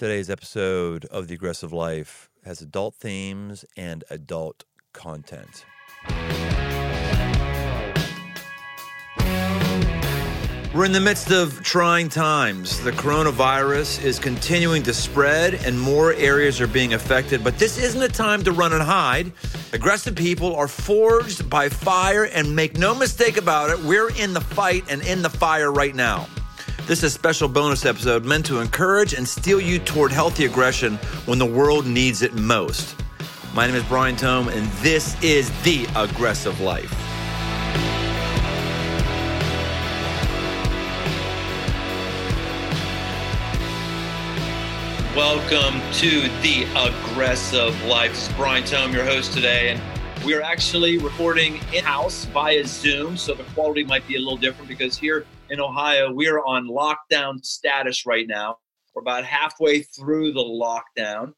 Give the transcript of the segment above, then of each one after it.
Today's episode of The Aggressive Life has adult themes and adult content. We're in the midst of trying times. The coronavirus is continuing to spread and more areas are being affected, but this isn't a time to run and hide. Aggressive people are forged by fire, and make no mistake about it, we're in the fight and in the fire right now. This is a special bonus episode meant to encourage and steer you toward healthy aggression when the world needs it most. My name is Brian Tome, and this is The Aggressive Life. Welcome to The Aggressive Life. This is Brian Tome, your host today, and we are actually recording in house via Zoom, so the quality might be a little different because here in Ohio, we are on lockdown status right now. We're about halfway through the lockdown.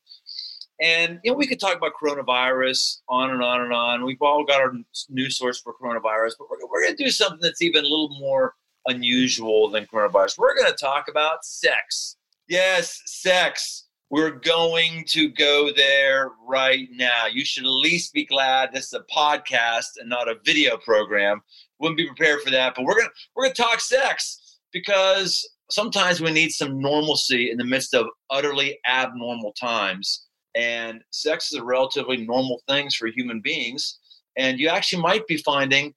And you know, we could talk about coronavirus on and on and on. We've all got our news source for coronavirus, but we're, we're going to do something that's even a little more unusual than coronavirus. We're going to talk about sex. Yes, sex. We're going to go there right now. You should at least be glad this is a podcast and not a video program. Wouldn't be prepared for that, but we're gonna we're gonna talk sex because sometimes we need some normalcy in the midst of utterly abnormal times. And sex is a relatively normal thing for human beings. And you actually might be finding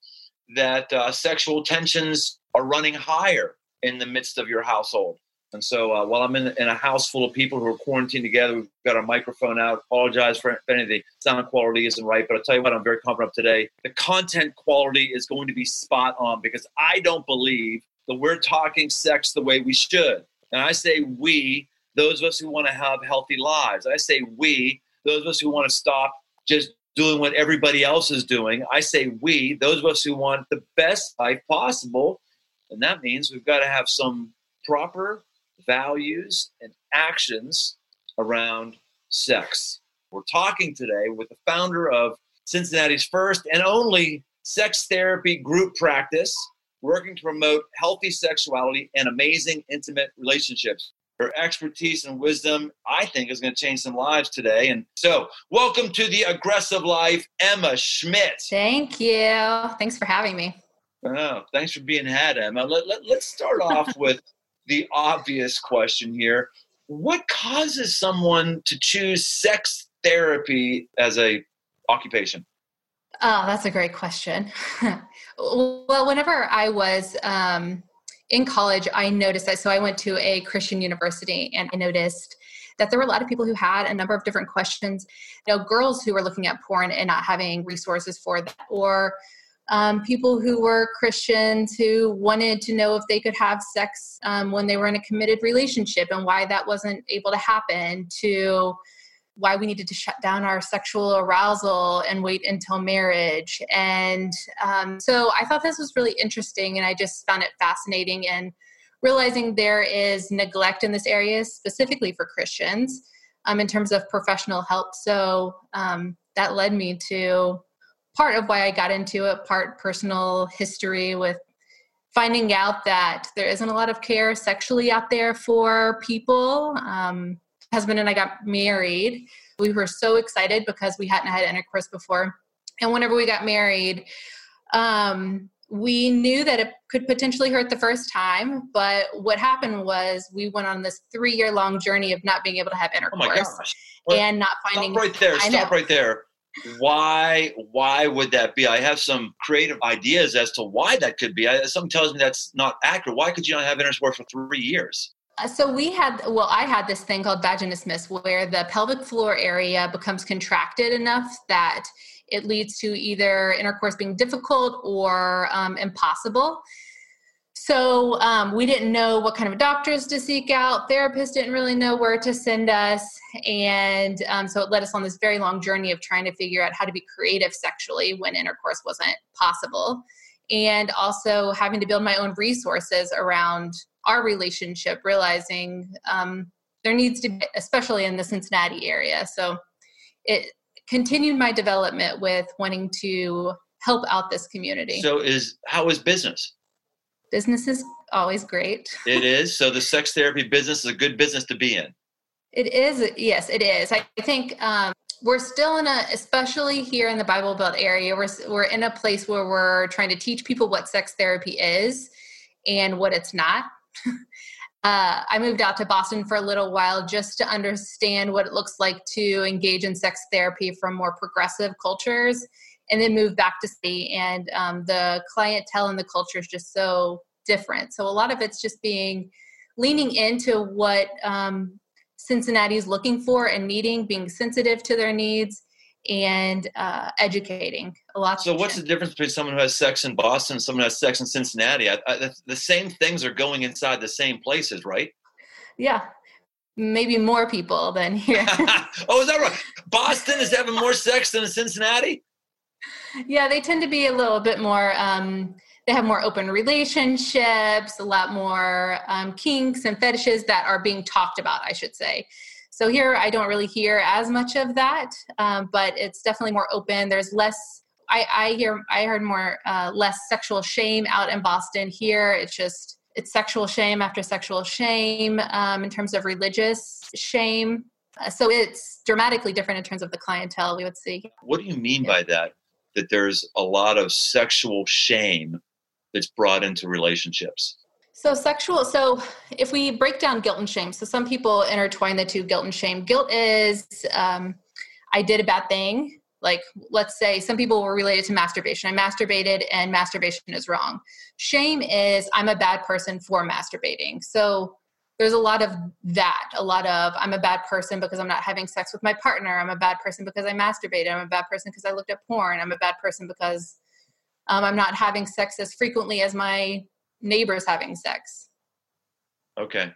that uh, sexual tensions are running higher in the midst of your household. And so uh, while I'm in, in, a house full of people who are quarantined together, we've got our microphone out. Apologize for if any of the sound quality isn't right, but I'll tell you what, I'm very confident today. The content quality is going to be spot on because I don't believe that we're talking sex the way we should. And I say we, those of us who want to have healthy lives. I say we, those of us who want to stop just doing what everybody else is doing. I say we, those of us who want the best life possible. And that means we've got to have some proper values, and actions around sex. We're talking today with the founder of Cincinnati's first and only sex therapy group practice, working to promote healthy sexuality and amazing intimate relationships. Her expertise and wisdom, I think, is going to change some lives today. And so, welcome to the Aggressive Life, Emma Schmidt. Thank you. Thanks for having me. Oh, thanks for being had, Emma. Let, let, let's start off with the obvious question here. What causes someone to choose sex therapy as a occupation? Oh that's a great question. Well whenever i was um, in college i noticed that so i went to a christian university and i noticed that there were a lot of people who had a number of different questions. You know girls who were looking at porn and not having resources for that or um, people who were Christians who wanted to know if they could have sex um, when they were in a committed relationship and why that wasn't able to happen, to why we needed to shut down our sexual arousal and wait until marriage. And um, so I thought this was really interesting and I just found it fascinating and realizing there is neglect in this area, specifically for Christians, um, in terms of professional help. So um, that led me to part of why I got into it, part personal history with finding out that there isn't a lot of care sexually out there for people. Um, husband and I got married. We were so excited because we hadn't had intercourse before. And whenever we got married, um, we knew that it could potentially hurt the first time, but what happened was we went on this three year long journey of not being able to have intercourse oh and not finding. Stop right there. Stop right there why why would that be? I have some creative ideas as to why that could be. I, something tells me that's not accurate. Why could you not have intercourse for three years? Uh, so we had well i had this thing called vaginismus where the pelvic floor area becomes contracted enough that it leads to either intercourse being difficult or um, impossible so um, we didn't know what kind of doctors to seek out. Therapists didn't really know where to send us. And um, so it led us on this very long journey of trying to figure out how to be creative sexually when intercourse wasn't possible. And also having to build my own resources around our relationship, realizing um, there needs to be, especially in the Cincinnati area. So it continued my development with wanting to help out this community. So is how is business? Business is always great. it is. So the sex therapy business is a good business to be in. It is, yes, it is. I think um, we're still in a, especially here in the Bible Belt area, we're, we're in a place where we're trying to teach people what sex therapy is and what it's not. uh, I moved out to Boston for a little while just to understand what it looks like to engage in sex therapy from more progressive cultures and then moved back to city. And um, the clientele and the culture is just so different. So a lot of it's just being leaning into what um, Cincinnati is looking for and needing, being sensitive to their needs, and uh, educating a lot. So, what's the difference between someone who has sex in Boston and someone who has sex in Cincinnati? I, I, the same things are going inside the same places, right? Yeah, maybe more people than here. oh, is that right? Boston is having more sex than Cincinnati. Yeah, they tend to be a little bit more. Um, they have more open relationships, a lot more um, kinks and fetishes that are being talked about, I should say. So here, I don't really hear as much of that, um, but it's definitely more open. There's less. I, I hear. I heard more uh, less sexual shame out in Boston. Here, it's just it's sexual shame after sexual shame um, in terms of religious shame. So it's dramatically different in terms of the clientele we would see. What do you mean by that? That there's a lot of sexual shame that's brought into relationships? So, sexual, so if we break down guilt and shame, so some people intertwine the two guilt and shame. Guilt is, um, I did a bad thing. Like, let's say some people were related to masturbation. I masturbated and masturbation is wrong. Shame is, I'm a bad person for masturbating. So, there's a lot of that a lot of i'm a bad person because i'm not having sex with my partner. I'm a bad person because i masturbated i'm a bad person because i looked at porn. I'm a bad person because um, i'm not having sex as frequently as my neighbors having sex. Okay.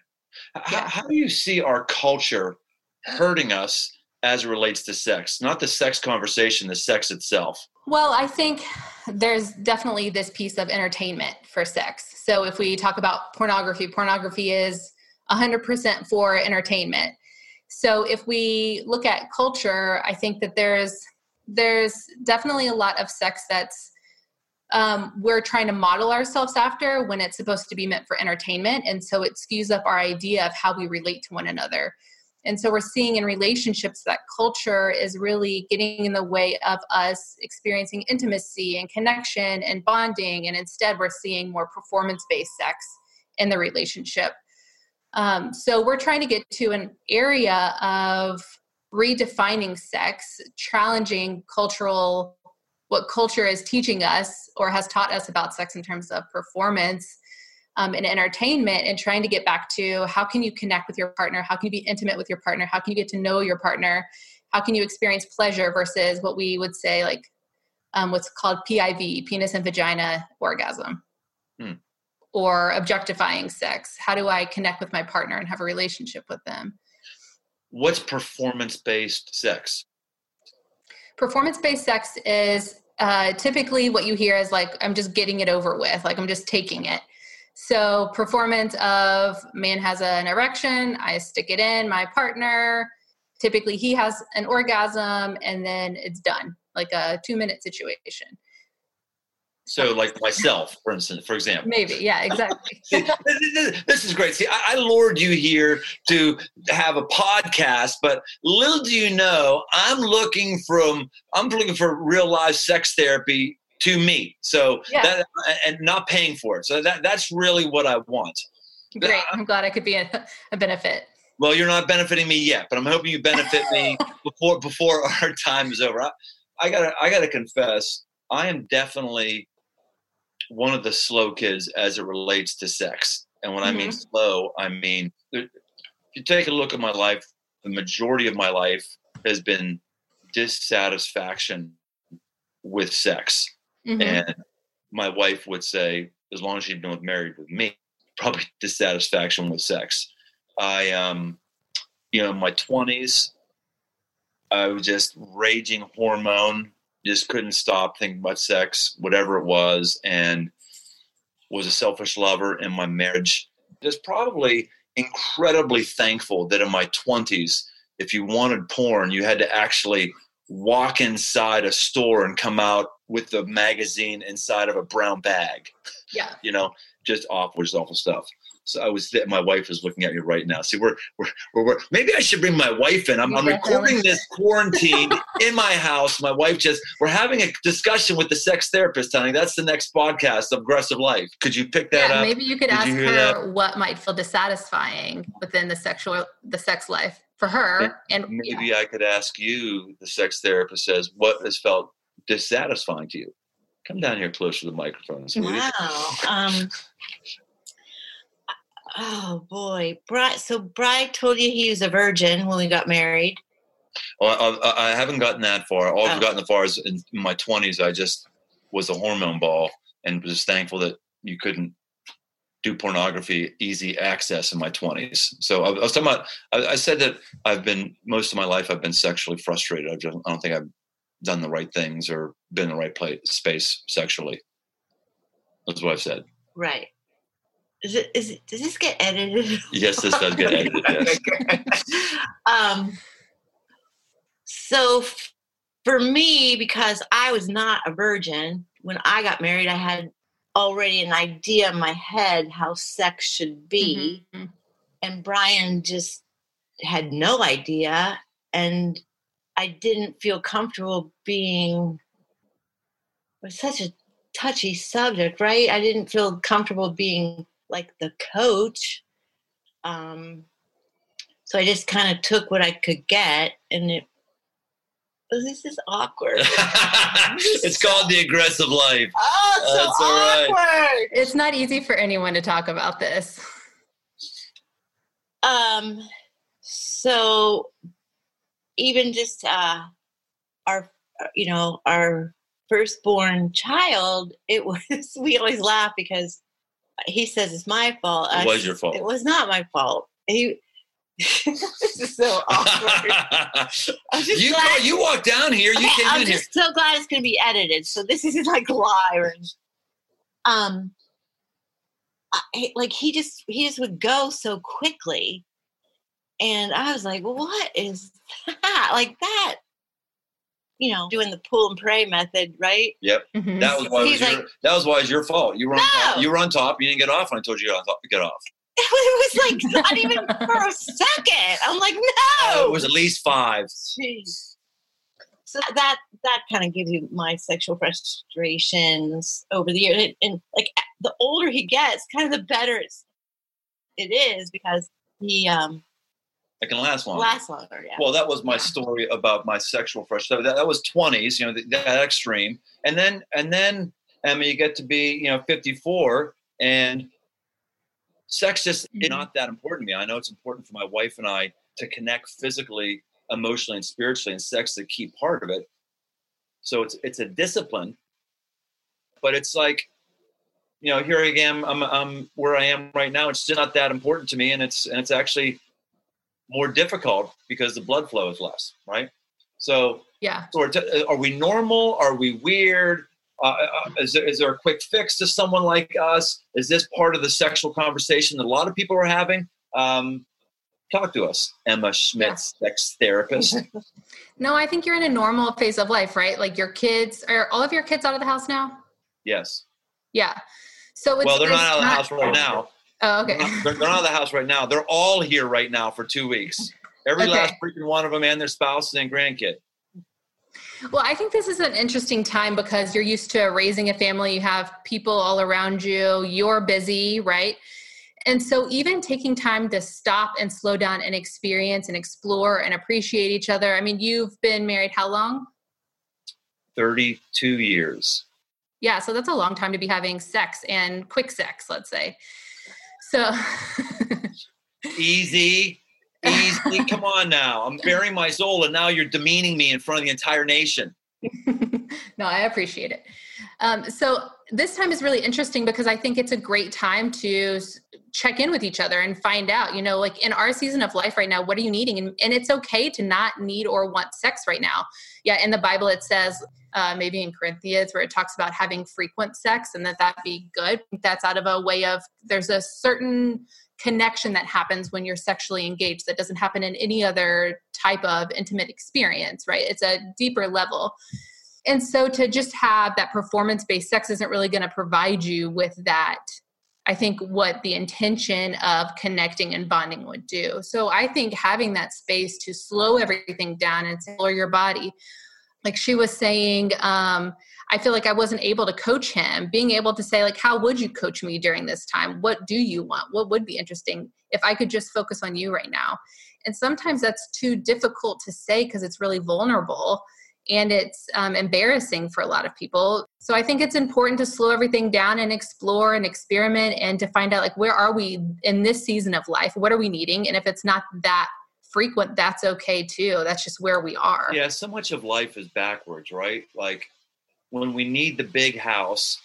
Yeah. how, how do you see our culture hurting us as it relates to sex? Not the sex conversation the sex itself. Well i think there's definitely this piece of entertainment for sex. So if we talk about pornography pornography is 100% for entertainment so if we look at culture i think that there's there's definitely a lot of sex that's um, we're trying to model ourselves after when it's supposed to be meant for entertainment. And so it skews up our idea of how we relate to one another. And so we're seeing in relationships that culture is really getting in the way of us experiencing intimacy and connection and bonding. And instead, we're seeing more performance based sex in the relationship. Um, so we're trying to get to an area of redefining sex, challenging cultural what culture is teaching us or has taught us about sex in terms of performance um, and entertainment and trying to get back to how can you connect with your partner? How can you be intimate with your partner? How can you get to know your partner? How can you experience pleasure versus what we would say like um, what's called piv penis and vagina orgasm? Hmm. Or objectifying sex? How do i connect with my partner and have a relationship with them? What's performance based sex? Performance based sex is uh, typically what you hear is like i'm just getting it over with like i'm just taking it. So performance of man has an erection i stick it in my partner. Typically he has an orgasm and then it's done like a two minute situation so, like myself, for instance, for example. Maybe, yeah, exactly. this is great. See, I, I lured you here to have a podcast, but little do you know, I'm looking from I'm looking for real life sex therapy to me. So yeah. that and not paying for it. So that that's really what I want. Great. I'm glad I could be a, a benefit. Well, you're not benefiting me yet, but I'm hoping you benefit me before before our time is over. I, I gotta I gotta confess, I am definitely one of the slow kids as it relates to sex. And when mm-hmm. I mean mm-hmm. slow, I mean, if you take a look at my life, the majority of my life has been dissatisfaction with sex. Mm-hmm. And my wife would say, as long as she'd been married with me, probably dissatisfaction with sex. I, um, you know, in my 20s, I was just raging hormone just couldn't stop thinking about sex, whatever it was, and was a selfish lover in my marriage. Just probably incredibly thankful that in my 20s, if you wanted porn, you had to actually walk inside a store and come out with the magazine inside of a brown bag. Yeah. you know, just awful, just awful stuff. So I was, my wife is looking at me right now. See, we're, we're, we're, we're maybe I should bring my wife in. I'm, I'm recording this quarantine in my house. My wife just, we're having a discussion with the sex therapist, honey. That's the next podcast of Aggressive Life. Could you pick that yeah, up? Maybe you could Did ask you her that? what might feel dissatisfying within the sexual, the sex life for her. And, and maybe yeah. I could ask you, the sex therapist says, what has felt dissatisfying to you? Come down here closer to the microphone. Wow. Um, oh boy, Bry. So Bry told you he was a virgin when we got married. Well, I, I haven't gotten that far. All I've oh. gotten as far as in my twenties, I just was a hormone ball, and was thankful that you couldn't do pornography easy access in my 20s. So I, I was talking about, I, I, said that I've been, most of my life, I've been sexually frustrated. I, just, I don't think I've done the right things or been in the right place, space sexually. That's what I've said. Right. Is it, is it, does this get edited? Yes, this does get edited. Yes. um, so for me, because I was not a virgin, when I got married, I had already an idea in my head how sex should be. Mm-hmm. And Brian just had no idea. And I didn't feel comfortable being it was such a touchy subject, right? I didn't feel comfortable being like the coach. Um, so I just kind of took what I could get, and it oh, this is awkward. it's called the aggressive life. Oh, so That's awkward. Right. It's not easy for anyone to talk about this. Um, so even just uh, our, you know, our firstborn child, it was we always laugh because he says it's my fault. It was your fault. It was not my fault. He this is so awkward. you glad, you walk down here. You okay, I'm just here. so glad it's going to be edited. So this is like live. Um, I, like he just he just would go so quickly, and I was like, "What is that? Like that? You know, doing the pull and pray method, right?" Yep. Mm-hmm. That was why was your, that was why it's your fault. You were on no. top. You were on top. You didn't get off. when I told you to get off. it was like not even for a second. I'm like, no. Uh, it was at least five. Jeez. So that that kind of gives you my sexual frustrations over the years, and, and, like the older he gets, kind of the better it's, it is because he um. It can last longer. Last longer, yeah. Well, that was my story about my sexual frustration. That, that was twenties, you know, that, that extreme, and then and then I mean, you get to be you know fifty four, and sex just mm-hmm. is not that important to me. I know it's important for my wife and I to connect physically, emotionally, and spiritually, and sex is a key part of it. So it's it's a discipline, but it's like, you know, here I am. I'm I'm where I am right now. It's just not that important to me, and it's and it's actually more difficult because the blood flow is less, right? So yeah. So are, are we normal? Are we weird? Uh, uh, is, there, is there a quick fix to someone like us? Is this part of the sexual conversation that a lot of people are having? Um, talk to us, Emma Schmidt, yeah. sex therapist. no, I think you're in a normal phase of life, right? Like your kids, are all of your kids out of the house now? Yes. Yeah. So well, they're not out of the house right now. Oh, okay. They're not, they're, they're not out of the house right now. They're all here right now for two weeks. Every okay. last freaking one of them and their spouses and grandkid. Well, I think this is an interesting time because you're used to raising a family, you have people all around you, you're busy, right? And so, even taking time to stop and slow down and experience and explore and appreciate each other. I mean, you've been married how long? 32 years. Yeah, so that's a long time to be having sex and quick sex, let's say. So, easy. easy. come on now. I'm bearing my soul, and now you're demeaning me in front of the entire nation. no, I appreciate it. Um, so this time is really interesting because I think it's a great time to check in with each other and find out, you know, like in our season of life right now, what are you needing? And, and it's okay to not need or want sex right now. Yeah, in the Bible it says, uh, maybe in Corinthians, where it talks about having frequent sex and that that be good. That's out of a way of there's a certain connection that happens when you're sexually engaged that doesn't happen in any other type of intimate experience, right? It's a deeper level. And so to just have that performance based sex isn't really going to provide you with that I think what the intention of connecting and bonding would do. So I think having that space to slow everything down and explore your body, like she was saying, um, I feel like I wasn't able to coach him. Being able to say, like, how would you coach me during this time? What do you want? What would be interesting if I could just focus on you right now? And sometimes that's too difficult to say because it's really vulnerable and it's um, embarrassing for a lot of people. So I think it's important to slow everything down and explore and experiment and to find out like where are we in this season of life? What are we needing? And if it's not that frequent, that's okay too. That's just where we are. Yeah, so much of life is backwards, right? Like when we need the big house,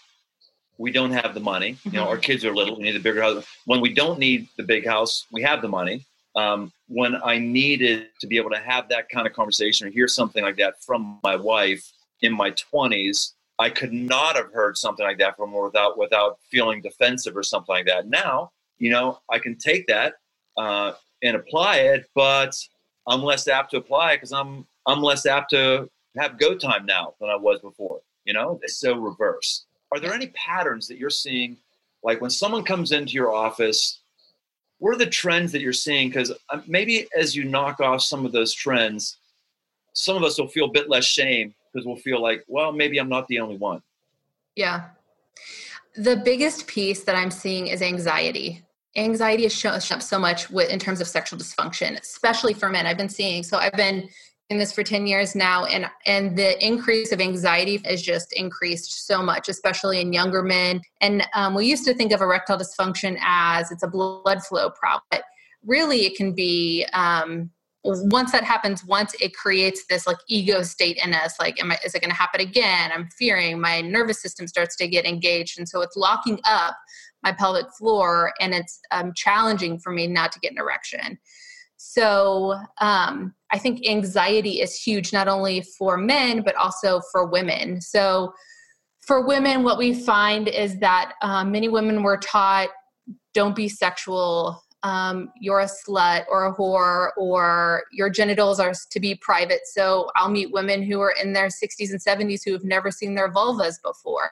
we don't have the money. You know, mm-hmm. our kids are little, we need the bigger house. When we don't need the big house, we have the money um, when I needed to be able to have that kind of conversation or hear something like that from my wife in my 20s, I could not have heard something like that from her without without feeling defensive or something like that. Now, you know, I can take that uh, and apply it, but I'm less apt to apply it because I'm I'm less apt to have go time now than I was before. You know, it's so reverse. Are there any patterns that you're seeing, like when someone comes into your office what are the trends that you're seeing? Because uh, maybe as you knock off some of those trends, some of us will feel a bit less shame because we'll feel like, well, maybe I'm not the only one. Yeah. The biggest piece that I'm seeing is anxiety. Anxiety is showing up so much with, in terms of sexual dysfunction, especially for men. I've been seeing. So I've been in this for 10 years now and and the increase of anxiety has just increased so much especially in younger men. And um, we used to think of erectile dysfunction as it's a blood flow problem but really it can be um, once that happens once it creates this like ego state in us like am I, is it going to happen again? I'm fearing my nervous system starts to get engaged and so it's locking up my pelvic floor and it's um, challenging for me not to get an erection so um, I think anxiety is huge, not only for men, but also for women. So for women, what we find is that um, many women were taught don't be sexual, um, you're a slut or a whore, or your genitals are to be private. So I'll meet women who are in their 60s and 70s who have never seen their vulvas before.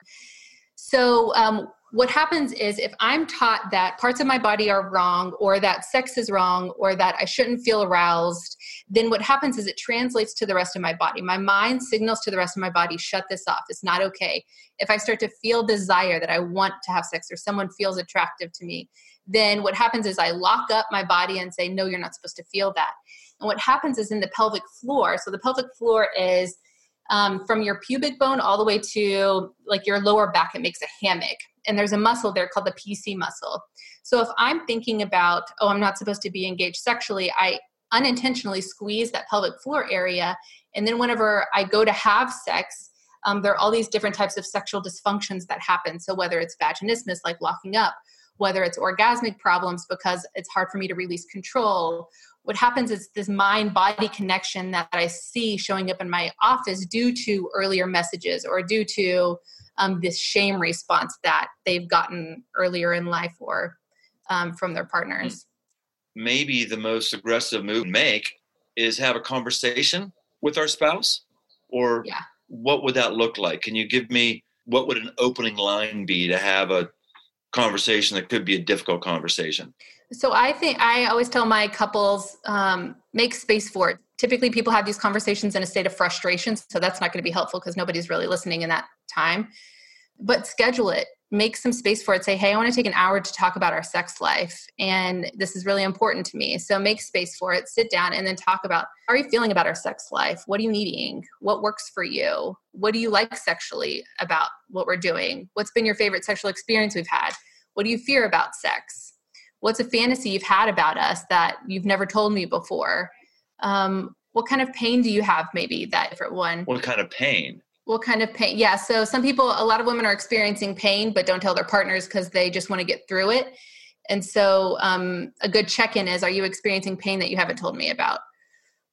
So um, what happens is if I'm taught that parts of my body are wrong or that sex is wrong or that I shouldn't feel aroused, then what happens is it translates to the rest of my body. My mind signals to the rest of my body, shut this off. It's not okay. If I start to feel desire that I want to have sex or someone feels attractive to me, then what happens is I lock up my body and say, no, you're not supposed to feel that. And what happens is in the pelvic floor, so the pelvic floor is um, from your pubic bone all the way to like your lower back, it makes a hammock and there's a muscle there called the PC muscle. So if I'm thinking about, oh, I'm not supposed to be engaged sexually, I unintentionally squeeze that pelvic floor area. And then whenever I go to have sex, um, there are all these different types of sexual dysfunctions that happen. So whether it's vaginismus, like locking up, whether it's orgasmic problems because it's hard for me to release control. What happens is this mind body connection that I see showing up in my office due to earlier messages or due to um, this shame response that they've gotten earlier in life or um, from their partners. Maybe the most aggressive move to make is have a conversation with our spouse, or yeah. what would that look like? Can you give me what would an opening line be to have a conversation that could be a difficult conversation? So I think I always tell my couples um, make space for it. Typically, people have these conversations in a state of frustration, so that's not going to be helpful because nobody's really listening in that time. But schedule it, make some space for it. Say, hey, I want to take an hour to talk about our sex life, and this is really important to me. So make space for it, sit down, and then talk about how are you feeling about our sex life? What are you needing? What works for you? What do you like sexually about what we're doing? What's been your favorite sexual experience we've had? What do you fear about sex? What's a fantasy you've had about us that you've never told me before? Um, what kind of pain do you have maybe that different one what kind of pain? What kind of pain? Yeah so some people a lot of women are experiencing pain but don't tell their partners because they just want to get through it. And so um, a good check-in is are you experiencing pain that you haven't told me about?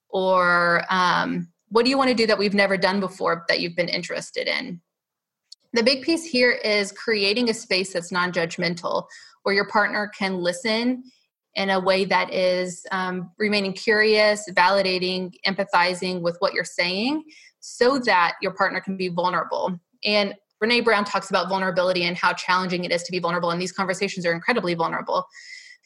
Or um, what do you want to do that we've never done before that you've been interested in the big piece here is creating a space that's non-judgmental where your partner can listen in a way that is um, remaining curious, validating, empathizing with what you're saying so that your partner can be vulnerable. And Brene Brown talks about vulnerability and how challenging it is to be vulnerable, and these conversations are incredibly vulnerable.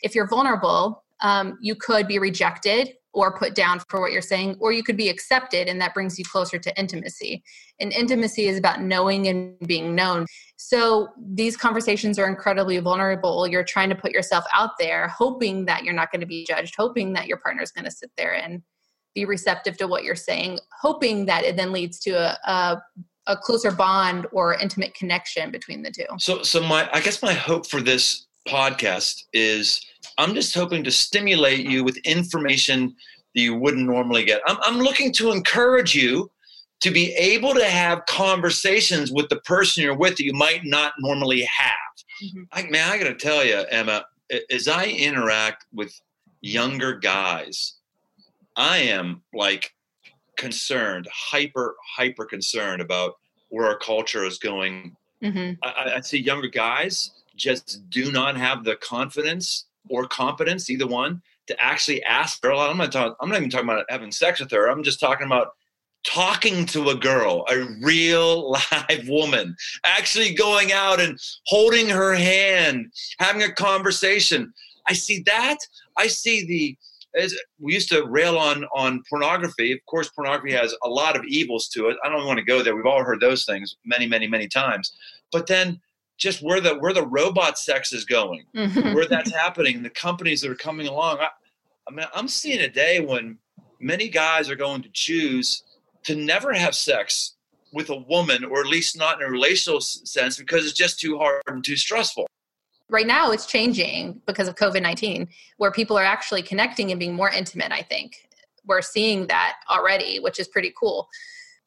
If you're vulnerable, um, you could be rejected or put down for what you're saying, or you could be accepted, and that brings you closer to intimacy. And intimacy is about knowing and being known. So these conversations are incredibly vulnerable. You're trying to put yourself out there, hoping that you're not going to be judged, hoping that your partner's going to sit there and be receptive to what you're saying, hoping that it then leads to a, a a closer bond or intimate connection between the two. So, so my, I guess my hope for this podcast is I'm just hoping to stimulate you with information that you wouldn't normally get. I'm, I'm looking to encourage you to be able to have conversations with the person you're with that you might not normally have. Mm-hmm. I, man, I got to tell you, Emma, as I interact with younger guys, I am like concerned, hyper, hyper concerned about where our culture is going. Mm-hmm. I, I see younger guys just do not have the confidence or competence, either one, to actually ask girl. I'm not talking. I'm not even talking about having sex with her. I'm just talking about talking to a girl, a real live woman, actually going out and holding her hand, having a conversation. I see that. I see the. As we used to rail on on pornography. Of course, pornography has a lot of evils to it. I don't want to go there. We've all heard those things many, many, many times. But then just where the where the robot sex is going, mm-hmm. where that's happening, the companies that are coming along. I, I mean, I'm seeing a day when many guys are going to choose to never have sex with a woman, or at least not in a relational sense, because it's just too hard and too stressful. Right now, it's changing because of COVID 19, where people are actually connecting and being more intimate. I think we're seeing that already, which is pretty cool.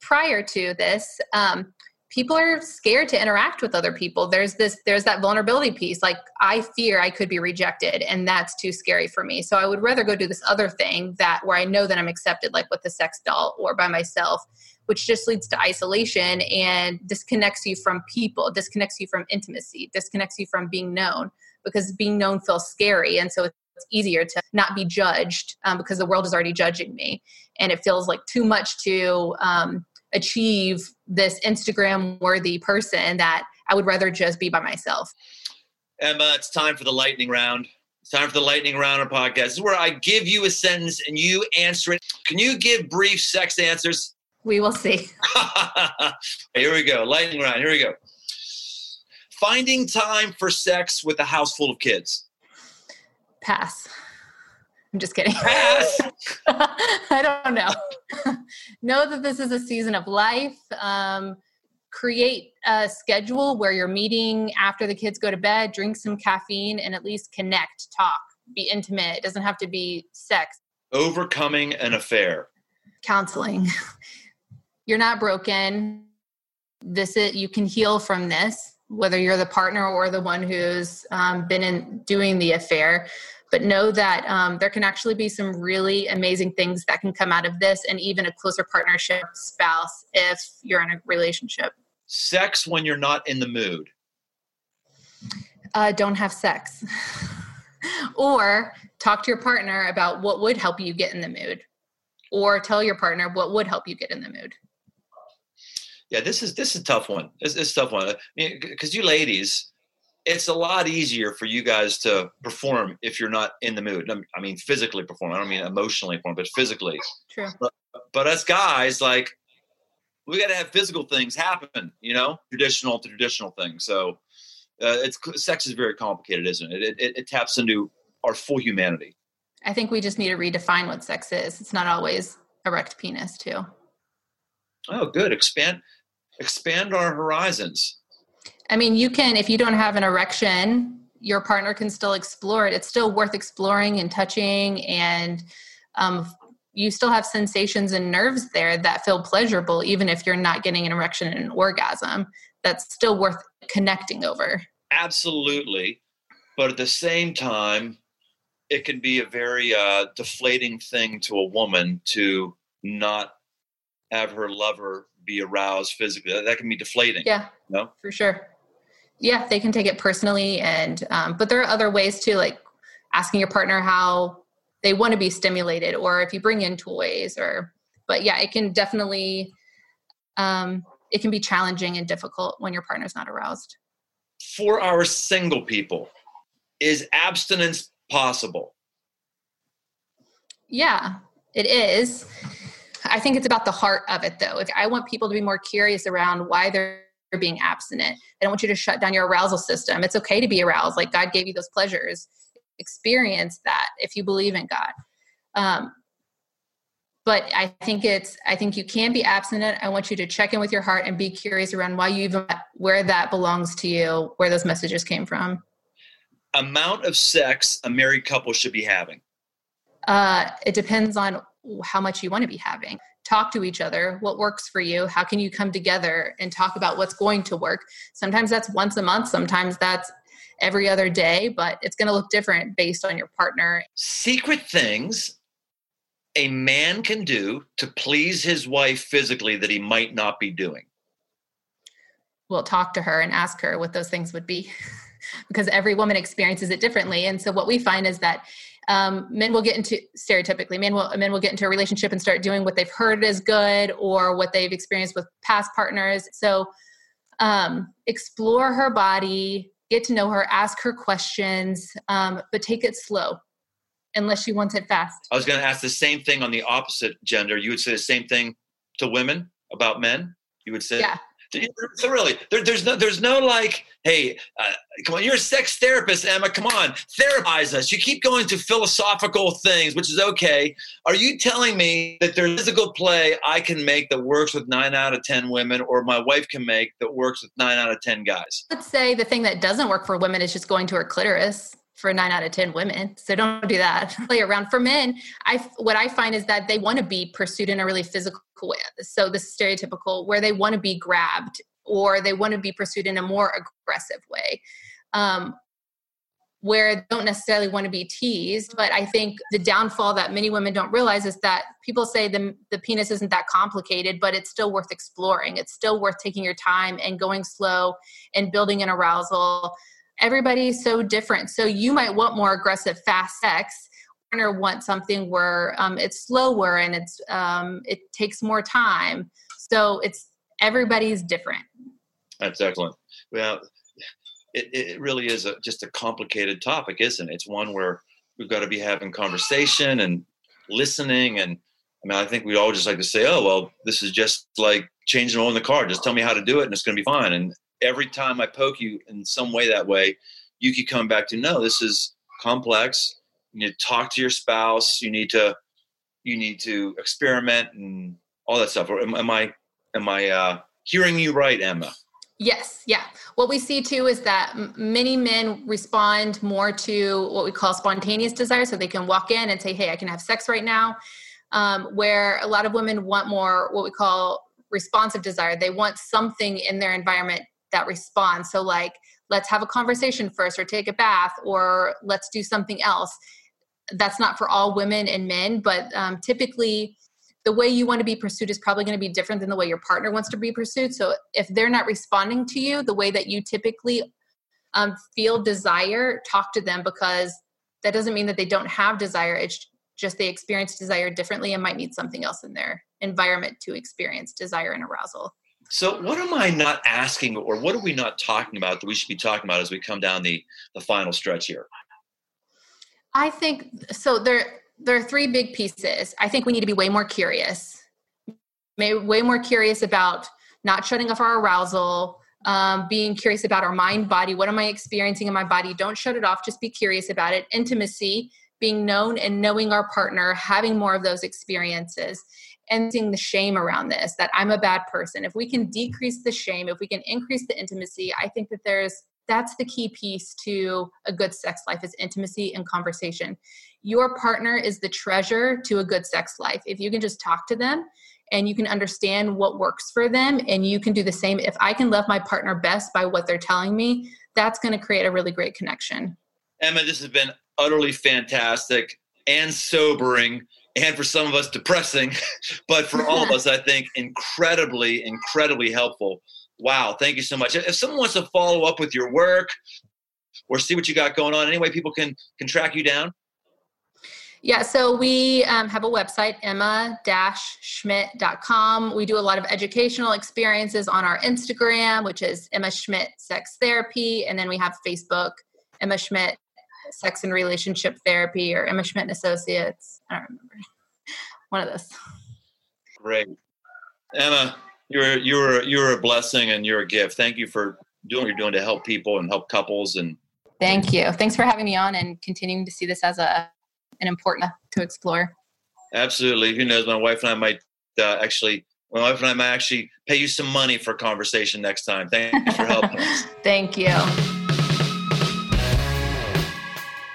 Prior to this, um, people are scared to interact with other people. There's this there's that vulnerability piece like i fear i could be rejected and that's too scary for me. So i would rather go do this other thing that where i know that i'm accepted like with the sex doll or by myself which just leads to isolation and disconnects you from people disconnects you from intimacy disconnects you from being known because being known feels scary and so it's easier to not be judged um, because the world is already judging me. And it feels like too much to um, achieve this Instagram worthy person that I would rather just be by myself. Emma, it's time for the lightning round. It's time for the lightning round of podcast. This is where I give you a sentence and you answer it. Can you give brief sex answers? We will see. Here we go. Lightning round. Here we go. Finding time for sex with a house full of kids. Pass. I'm just kidding. I don't know. know that this is a season of life. Um, create a schedule where you're meeting after the kids go to bed, drink some caffeine, and at least connect, talk, be intimate. It doesn't have to be sex. Overcoming an affair. Counseling. you're not broken. This is you can heal from this, whether you're the partner or the one who's um, been in doing the affair but know that um, there can actually be some really amazing things that can come out of this and even a closer partnership spouse if you're in a relationship. Sex when you're not in the mood. Uh, don't have sex. Or talk to your partner about what would help you get in the mood. Or tell your partner what would help you get in the mood. Yeah this is this is a tough one. This, this is a tough one. Because you ladies it's a lot easier for you guys to perform if you're not in the mood. I mean, physically perform. I don't mean emotionally perform, but physically. True. But, but as guys, like, we got to have physical things happen, you know, traditional to traditional things. So, uh, it's sex is very complicated, isn't it? It, it? it taps into our full humanity. I think we just need to redefine what sex is. It's not always erect penis, too. Oh, good. Expand, expand our horizons. I mean, you can, if you don't have an erection, your partner can still explore it. It's still worth exploring and touching, and um, you still have sensations and nerves there that feel pleasurable, even if you're not getting an erection and an orgasm. That's still worth connecting over. Absolutely. But at the same time, it can be a very uh, deflating thing to a woman to not have her lover be aroused physically. That can be deflating. Yeah. No, for sure yeah they can take it personally and um, but there are other ways too like asking your partner how they want to be stimulated or if you bring in toys or but yeah it can definitely um, it can be challenging and difficult when your partner's not aroused. For our single people, is abstinence possible? Yeah, it is. I think it's about the heart of it though. If I want people to be more curious around why they're being abstinent, I don't want you to shut down your arousal system. It's okay to be aroused. Like God gave you those pleasures. Experience that if you believe in God. Um, but I think it's I think you can be abstinent. I want you to check in with your heart and be curious around why you even where that belongs to you, where those messages came from. Amount of sex a married couple should be having. Uh, it depends on how much you want to be having. Talk to each other. What works for you? How can you come together and talk about what's going to work? Sometimes that's once a month, sometimes that's every other day, but it's going to look different based on your partner. Secret things a man can do to please his wife physically that he might not be doing. We'll talk to her and ask her what those things would be because every woman experiences it differently. And so what we find is that um, men will get into stereotypically men will men will get into a relationship and start doing what they've heard is good or what they've experienced with past partners. So um, explore her body get to know her ask her questions um, but take it slow unless she wants it fast. I was going to ask the same thing on the opposite gender. You would say the same thing to women about men? You would say? Yeah so really, there, there's no, there's no like, hey, uh, come on, you're a sex therapist, Emma. Come on, therapize us. You keep going to philosophical things, which is okay. Are you telling me that there's a physical play I can make that works with nine out of ten women, or my wife can make that works with nine out of ten guys? Let's say the thing that doesn't work for women is just going to her clitoris for nine out of 10 women. So don't do that. Play around. For men, I, what I find is that they want to be pursued in a really physical way. So this stereotypical where they want to be grabbed or they want to be pursued in a more aggressive way. Um, where they don't necessarily want to be teased. But I think the downfall that many women don't realize is that people say the, the penis isn't that complicated, but it's still worth exploring. It's still worth taking your time and going slow and building an arousal everybody's so different. So you might want more aggressive, fast sex. Or want something where um, it's slower and it's um, it takes more time. So it's everybody's different. That's excellent. Well, it, it really is a, just a complicated topic, isn't it? It's one where we've got to be having conversation and listening. And I mean, I think we all just like to say, oh, well, this is just like changing oil in the car. Just tell me how to do it and it's going to be fine. And every time I poke you in some way that way, you could come back to no, this is complex. You need to talk to your spouse. You need to you need to experiment and all that stuff. Or am, am I am I uh, hearing you right, Emma? Yes, yeah. What we see too is that many men respond more to what we call spontaneous desire, so they can walk in and say, "Hey, I can have sex right now." Um, where a lot of women want more what we call responsive desire. They want something in their environment that response. So, like, let's have a conversation first, or take a bath, or let's do something else. That's not for all women and men, but um, typically, the way you want to be pursued is probably going to be different than the way your partner wants to be pursued. So, if they're not responding to you the way that you typically um, feel desire, talk to them because that doesn't mean that they don't have desire. It's just they experience desire differently and might need something else in their environment to experience desire and arousal. So, what am I not asking, or what are we not talking about that we should be talking about as we come down the the final stretch here? I think so. There there are three big pieces. I think we need to be way more curious, way more curious about not shutting off our arousal, um, being curious about our mind, body. What am I experiencing in my body? Don't shut it off. Just be curious about it. Intimacy, being known and knowing our partner, having more of those experiences ending the shame around this that I'm a bad person. If we can decrease the shame, if we can increase the intimacy, I think that there's that's the key piece to a good sex life is intimacy and conversation. Your partner is the treasure to a good sex life. If you can just talk to them and you can understand what works for them and you can do the same if I can love my partner best by what they're telling me, that's going to create a really great connection. Emma, this has been utterly fantastic and sobering and for some of us depressing, but for all of us, I think incredibly, incredibly helpful. Wow, thank you so much. If someone wants to follow up with your work or see what you got going on, any way people can can track you down? Yeah, so we um, have a website, emma-schmidt.com. We do a lot of educational experiences on our Instagram, which is Emma Schmidt Sex Therapy. And then we have Facebook, Emma Schmidt Sex and Relationship Therapy, or Emma Schmidt and Associates. I don't remember. One of those. Great. Emma, you're, you're, you're a blessing and you're a gift. Thank you for doing what you're doing to help people and help couples. And Thank you. Thanks for having me on and continuing to see this as a and important to explore. Absolutely. Who knows? My wife and I might uh, actually, my wife and I might actually pay you some money for a conversation next time. Thanks for helping. Thank you.